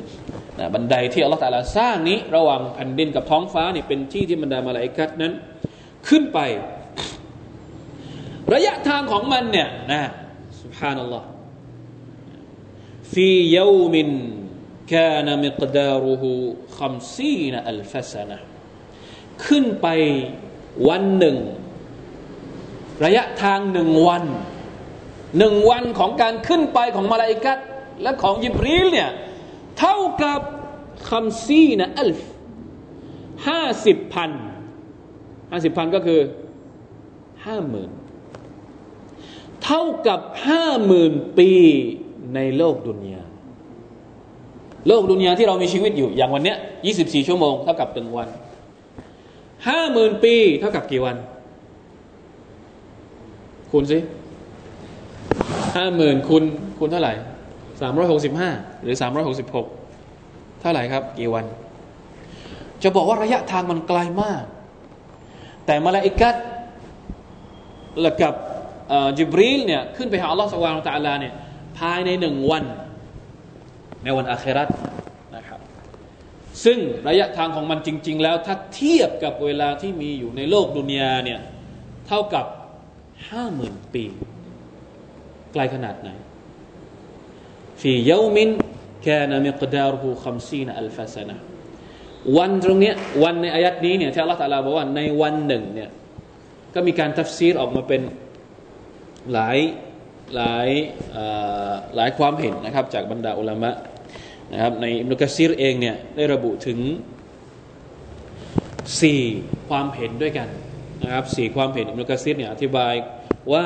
บันไดที่อัลลอฮฺตาลาสร้างนี้ ระหว่างแผ่นดินกับท้องฟ้านี่เป็นที่ที่บรรดามาลาอิกัดนั้น ขึ้นไป ระยะทางของมันเนี่ยนะ سبحان الله في يوم كان مقداره خمسين ألف سنة ขึ้นไปวันหนึ่ง ระยะทางหนึ่งวัน หนึ่งวันของการขึ้นไปของมาลาอิกัดและของยิบรีลเนี่ยเท่ากับคำซีนะอัลฟห้าสิบพันห้าสิบพันก็คือห้าหมื่นเท่ากับห้าหมื่นปีในโลกดุนยาโลกดุนยาที่เรามีชีวิตอยู่อย่างวันเนี้ยยี่สิบสี่ชั่วโมงเท่ากับหนึ่งวันห้าหมื่นปีเท่ากับกี่วัน คูณสิ ห้าหมื่นคูณคูณเท่าไหร่สามร้อยหกสิบห้าหรือสามร้อยหกสิบหกเท่าไหร่ครับ กี่วัน จะบอกว่าระยะทางมันไกลามาก แต่มาลาอิกัดและกับจิบรีลเนี่ยขึ้นไปหาอัลลอฮฺสวาลตะลาเนี่ยภายในหนึ่งวัน ในวันอาคราตนะครับ ซึ่งระยะทางของมันจริง ๆ แล้วถ้าเทียบกับเวลาที่มีอยู่ในโลกดุนยาเนี่ยเท่ากับห้าหมื่นปี ลขนาดไหนفي يوم كان مقداره خمسين ألف سنةวันตรงนี้วันในอายัดนี้เนี่ยที่อัลลอฮฺตะลาบอกว่าในวันหนึ่งเนี่ยก็มีการทัฟซีรออกมาเป็นหลายหลายหลายความเห็นนะครับจากบรรดาอุลามะนะครับในอิบนุกะซีรเองเนี่ยได้ระบุถึงสี่ความเห็นด้วยกันนะครับสี่ความเห็นอิมนุกะซีรเนี่ยอธิบายว่า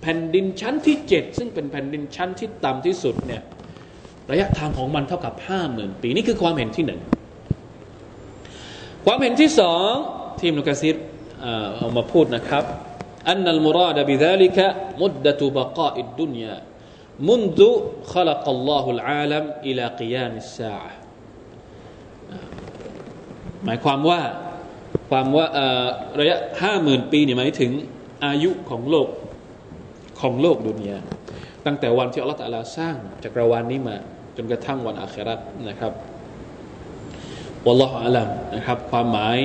แผ่นดินชั้นที่เจ็ดซึ่งเป็นแผ่นดินชั้นที่ต่ำที่สุดเนี่ยระยะทางของมันเท่ากับห้าหมื่นปี นี่คือความเห็นที่หนึ่งความเห็นที่สองที่มุกซิรเอามาพูดนะครับ أن المراد بذلك مدة بقاء الدنيا منذ خلق الله العالم إلى قيام الساعة หมายความว่าความว่าระยะห้าหมื่นปีนี่หมายถึงอายุของโลก ของโลกดุนยาตั้งแต่วันที่อัลลอฮฺตะลาสร้างจักรวาลนี้มา จนกระทั่งวันอาคราตนะครับวัลลอฮฺอัลลัมนะครับ ความหมาย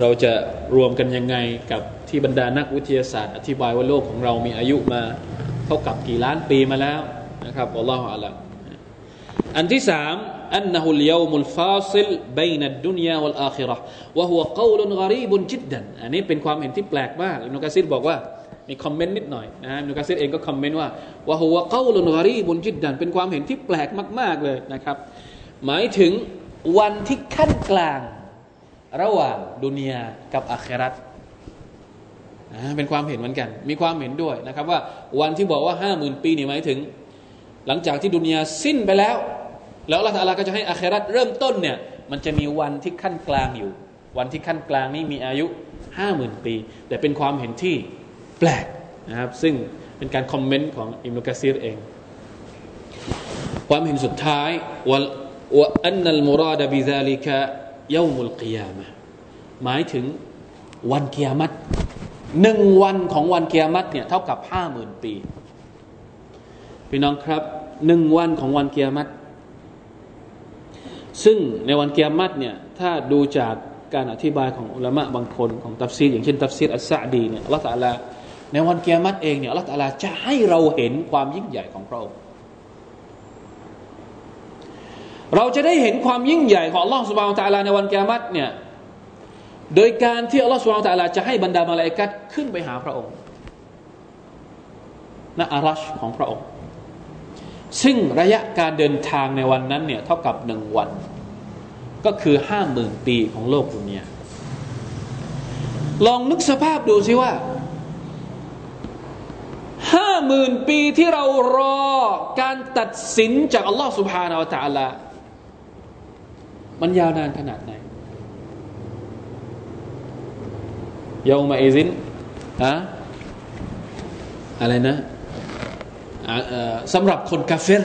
เราจะรวมกันยังไงกับที่บรรดานักวิทยาศาสตร์ อธิบายว่าโลกของเรามีอายุมาเท่ากับกี่ล้านปีมาแล้วนะครับอัลลอฮฺอัลลัมอันที่สาม أنه اليوم الفاصل بين الدنيا والآخرة وهو قول غريب جدا อันนี้เป็นความเห็นที่แปลกมากอิมนุกะซิรบอกว่า มีคอมเมนต์นิดหน่อยนะมนุกะซิรเองก็คอมเมนต์ว่าว่าหัวเก้าลุนกรีบุนจิดดันเป็นความเห็นที่แปลกมาก ๆเลยนะครับ หมายถึงวันที่ขั้นกลาง ระหว่างดุนยากับอาคราตเป็นความเห็นเหมือนกัน มีความเห็นด้วยนะครับว่าวันที่บอกว่าห้าหมื่นปีนี่หมายถึง หลังจากที่ดุนยาสิ้นไปแล้ว แล้วอัลลอฮฺก็จะให้อาคราตเริ่มต้นเนี่ยมันจะมีวันที่ขั้นกลางอยู่ วันที่ขั้นกลางนี้มีอายุห้าหมื่นปี แต่เป็นความเห็นที่ ปลกนะครับซึ่งเป็นการคอมเมนต์ของอิมนุกะซีรเอง ความเห็นสุดท้ายว่าว่าอันนัลมุราดบิซาลิกะยามุลกิยามะหมายถึงวันกิยามัตหนึ่งวันของวันกิยามัตเนี่ยเท่ากับห้าหมื่นปีพี่น้องครับหนึ่งวันของวันกิยามัตซึ่งในวันกิยามัตเนี่ยถ้าดูจากการอธิบายของอุลามะบางคนของตัฟซีรอย่างเช่นตัฟซีรอัสซาดีเนี่ยอัลลอฮฺตะลา ในวันกิยามัตเองเนี่ยอัลลอฮฺตะลาจะให้เราเห็นความยิ่งใหญ่ของพระองค์เราจะได้เห็นความยิ่งใหญ่ของอัลลอฮฺสุบานตะลาในวันกิยามัตเนี่ยโดยการที่อัลลอฮฺสุบานตะลาจะให้บรรดามาลาอิกัดขึ้นไปหาพระองค์ณอารัชของพระองค์ ซึ่งระยะการเดินทางในวันนั้นเนี่ยเท่ากับหนึ่งวัน ก็คือห้าหมื่นปีของโลกดุนยาลองนึกสภาพดูสิว่า ห้าหมื่นปีที่เรารอการตัดสินจากอัลลอฮ์สุบฮานาอัลละลามันยาวนานขนาดไหนยอมาอิซินอะอะไรนะสำหรับคนกาเฟร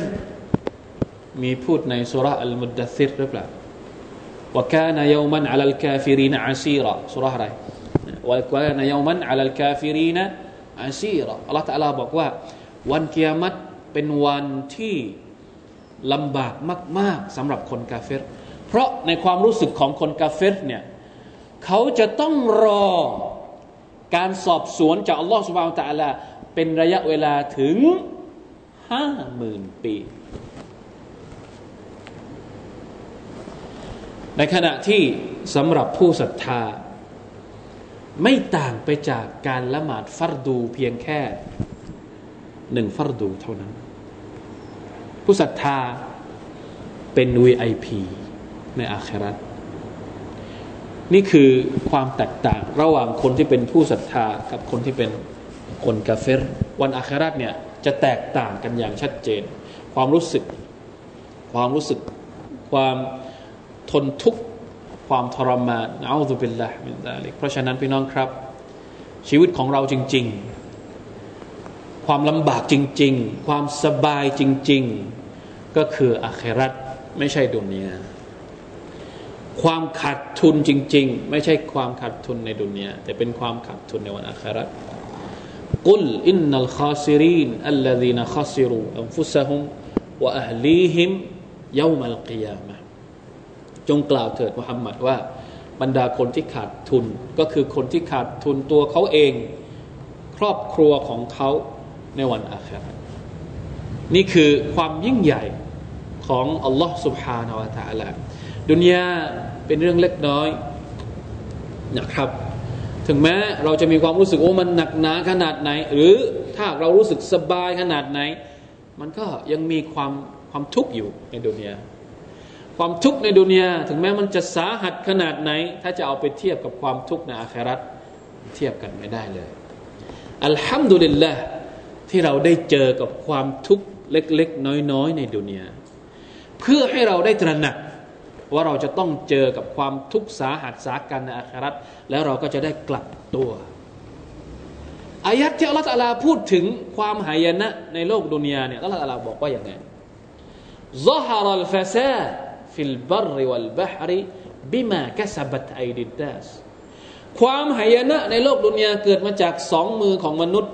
มีพูดในสุราอัลมุดดัซิรหรือเปล่าว่าการยามันอัลลกาฟิรินอาซีระสุราอะไรว่าการยามันอัลลกาฟิรินะ อฮฺตะลาบอกว่า วันเกียรติเป็นวันที่ลำบากมาก ๆสำหรับคนกาเฟรเพราะในความรู้สึกของคนกาเฟรเนี่ยเขาจะต้องรอการสอบสวนจากอัลลอฮฺสุบานตะลาเป็นระยะเวลาถึงห้าหมื่นปี ในขณะที่สำหรับผู้ศรัทธา ไม่ต่างไปจากการละหมาดฟัรดูเพียงแค่หนึ่งฟัรดูเท่านั้น ผู้ศรัทธาเป็น VIP ในอาคราตนี่คือความแตกต่างระหว่างคนที่เป็นผู้ศรัทธากับคนที่เป็นคนกาเฟรวันอาคราตเนี่ยจะแตกต่างกันอย่างชัดเจน ความรู้สึก ความรู้สึก ความทนทุกข์ ความทรมานเอาตุบิลละมินดาลิกเพราะฉะนั้นพี่น้องครับ ชีวิตของเราจริง ๆ ความลำบากจริง ๆ ความสบายจริง ๆ ก็คืออาครัตไม่ใช่ดุนยาความขาดทุนจริง ๆ ไม่ใช่ความขาดทุนในดุนยาแต่เป็นความขาดทุนในวันอาครัตقل إن الخاسرين الذين خسروا أنفسهم وأهليهم يوم القيامة จงกล่าวเถิดมุฮัมมัดว่า บรรดาคนที่ขาดทุนก็คือคนที่ขาดทุนตัวเขาเอง ครอบครัวของเขาในวันอาครานี่คือความยิ่งใหญ่ของอัลลอฮ์ سبحانه และ تعالى ดุนยาเป็นเรื่องเล็กน้อยนะครับ ถึงแม้เราจะมีความรู้สึกโอ้มันหนักหนาขนาดไหน หรือถ้าเรารู้สึกสบายขนาดไหน มันก็ยังมีความความทุกข์อยู่ในดุนยา ความทุกข์ในดุนยาถึงแม้มันจะสาหัสขนาดไหน ถ้าจะเอาไปเทียบกับความทุกข์ในอาคราตเทียบกันไม่ได้เลย อัลฮัมดุลิลละที่เราได้เจอกับความทุกข์เล็ก ๆ น้อย ๆ ในดุนยาเพื่อให้เราได้ตระหนัก ว่าเราจะต้องเจอกับความทุกข์สาหัสสากันในอาคราตแล้วเราก็จะได้กลับตัวอายัดที่อัลลอฮฺพูดถึงความหายนะในโลกดุนยาเนี่ยอัลลอฮฺบอกว่าอย่างไง ظهر الفساد في البر والبحر بما كسبت أيدي الناسความหายนะในโลกดุนยาเกิดมาจากสองมือของมนุษย์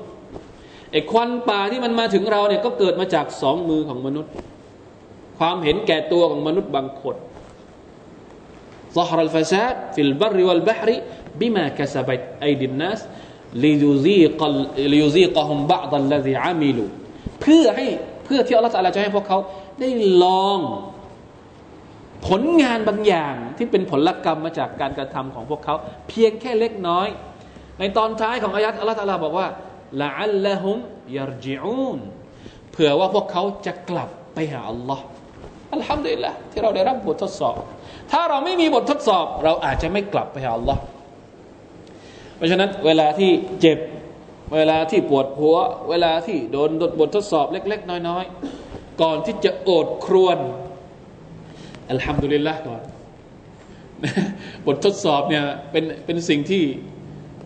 ไอ้ควันป่าที่มันมาถึงเราเนี่ยก็เกิดมาจากสองมือของมนุษย์ ความเห็นแก่ตัวของมนุษย์บางคนظهر الفساد في البر والبحر بما كسبت أيدي الناس ليذيق ليذيقهم بعض الذي عملواเพื่อให้เพื่อที่อัลลอฮฺจะให้พวกเขาได้ลอง ผลงานบางอย่างที่เป็นผลกรรมมาจากการกระทำของพวกเขาเพียงแค่เล็กน้อย ในตอนท้ายของอายัดอัลลอฮฺตาลาบอกว่าلعلهم يرجعونเผื่อว่าพวกเขาจะกลับไปหาอัลลอฮ์อัลฮัมดุลิลละที่เราได้รับบททดสอบ ถ้าเราไม่มีบททดสอบ เราอาจจะไม่กลับไปหาอัลลอฮ์เพราะฉะนั้นเวลาที่เจ็บเวลาที่ปวดหัว เวลาที่โดนบททดสอบเล็ก ๆ น้อย ๆ ก่อนที่จะโอดครวน อัลฮัมดุลิลละก่อนบททดสอบเนี่ยเป็นเป็นสิ่งที่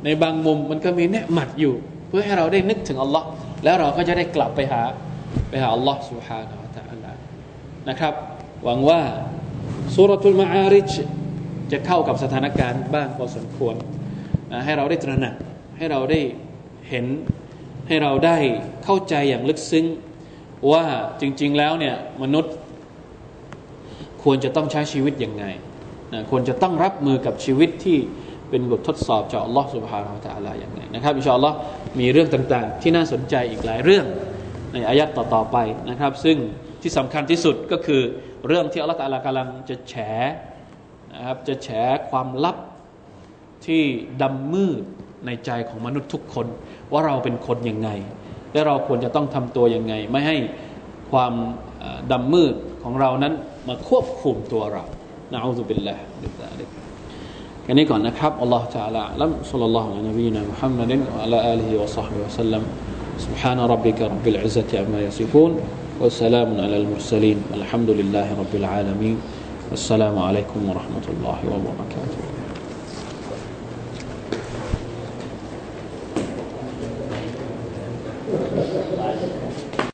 ในบางมุมมันก็มีเนืหมัดอยู่ เพื่อให้เราได้นึกถึงอัลลอฮ์แล้วเราก็จะได้กลับไปหาไปหาอัลลอฮ์สุฮานะตะอัลลนะครับ หวังว่าสุรทุลมาอาริชจะเข้ากับสถานการณ์บ้างพอสมควรให้เราได้ตระหนักให้เราได้เห็นให้เราได้เข้าใจอย่างลึกซึ้งว่าจริง ๆแล้วเนี่ยมนุษย์ ควรจะต้องใช้ชีวิตยังไงนะควรจะต้องรับมือกับชีวิตที่เป็นบททดสอบจากอัลลอฮ์สุบฮานาอัลตะลาอย่างไงนะครับอินชาอัลลอฮ์มีเรื่องต่างๆ ที่น่าสนใจอีกหลายเรื่องในอายัดต่อๆไปนะครับ ซึ่งที่สำคัญที่สุดก็คือเรื่องที่อัลลอฮ์ตะลากำลังจะแฉนะครับจะแฉความลับที่ดำมืดในใจของมนุษย์ทุกคน ว่าเราเป็นคนยังไง และเราควรจะต้องทำตัวยังไง ไม่ให้ความดำมืด ของเรานั้นมาควบคุมตัวเรานะอูซุบิลลาห์บิลลาฮิแค่นี้ก่อนนะครับอัลลอฮฺ تعالى ลัมซัลลัลลอฮุอะลัยนบีนะมุฮัมมัดวะอะลาอาลีฮิวะศอฮบิวะสัลลัม سبحان ربك رب العزة عما يصفون وسلام على المرسلين والحمد لله رب العالمين والسلام عليكم ورحمة الله وبركاته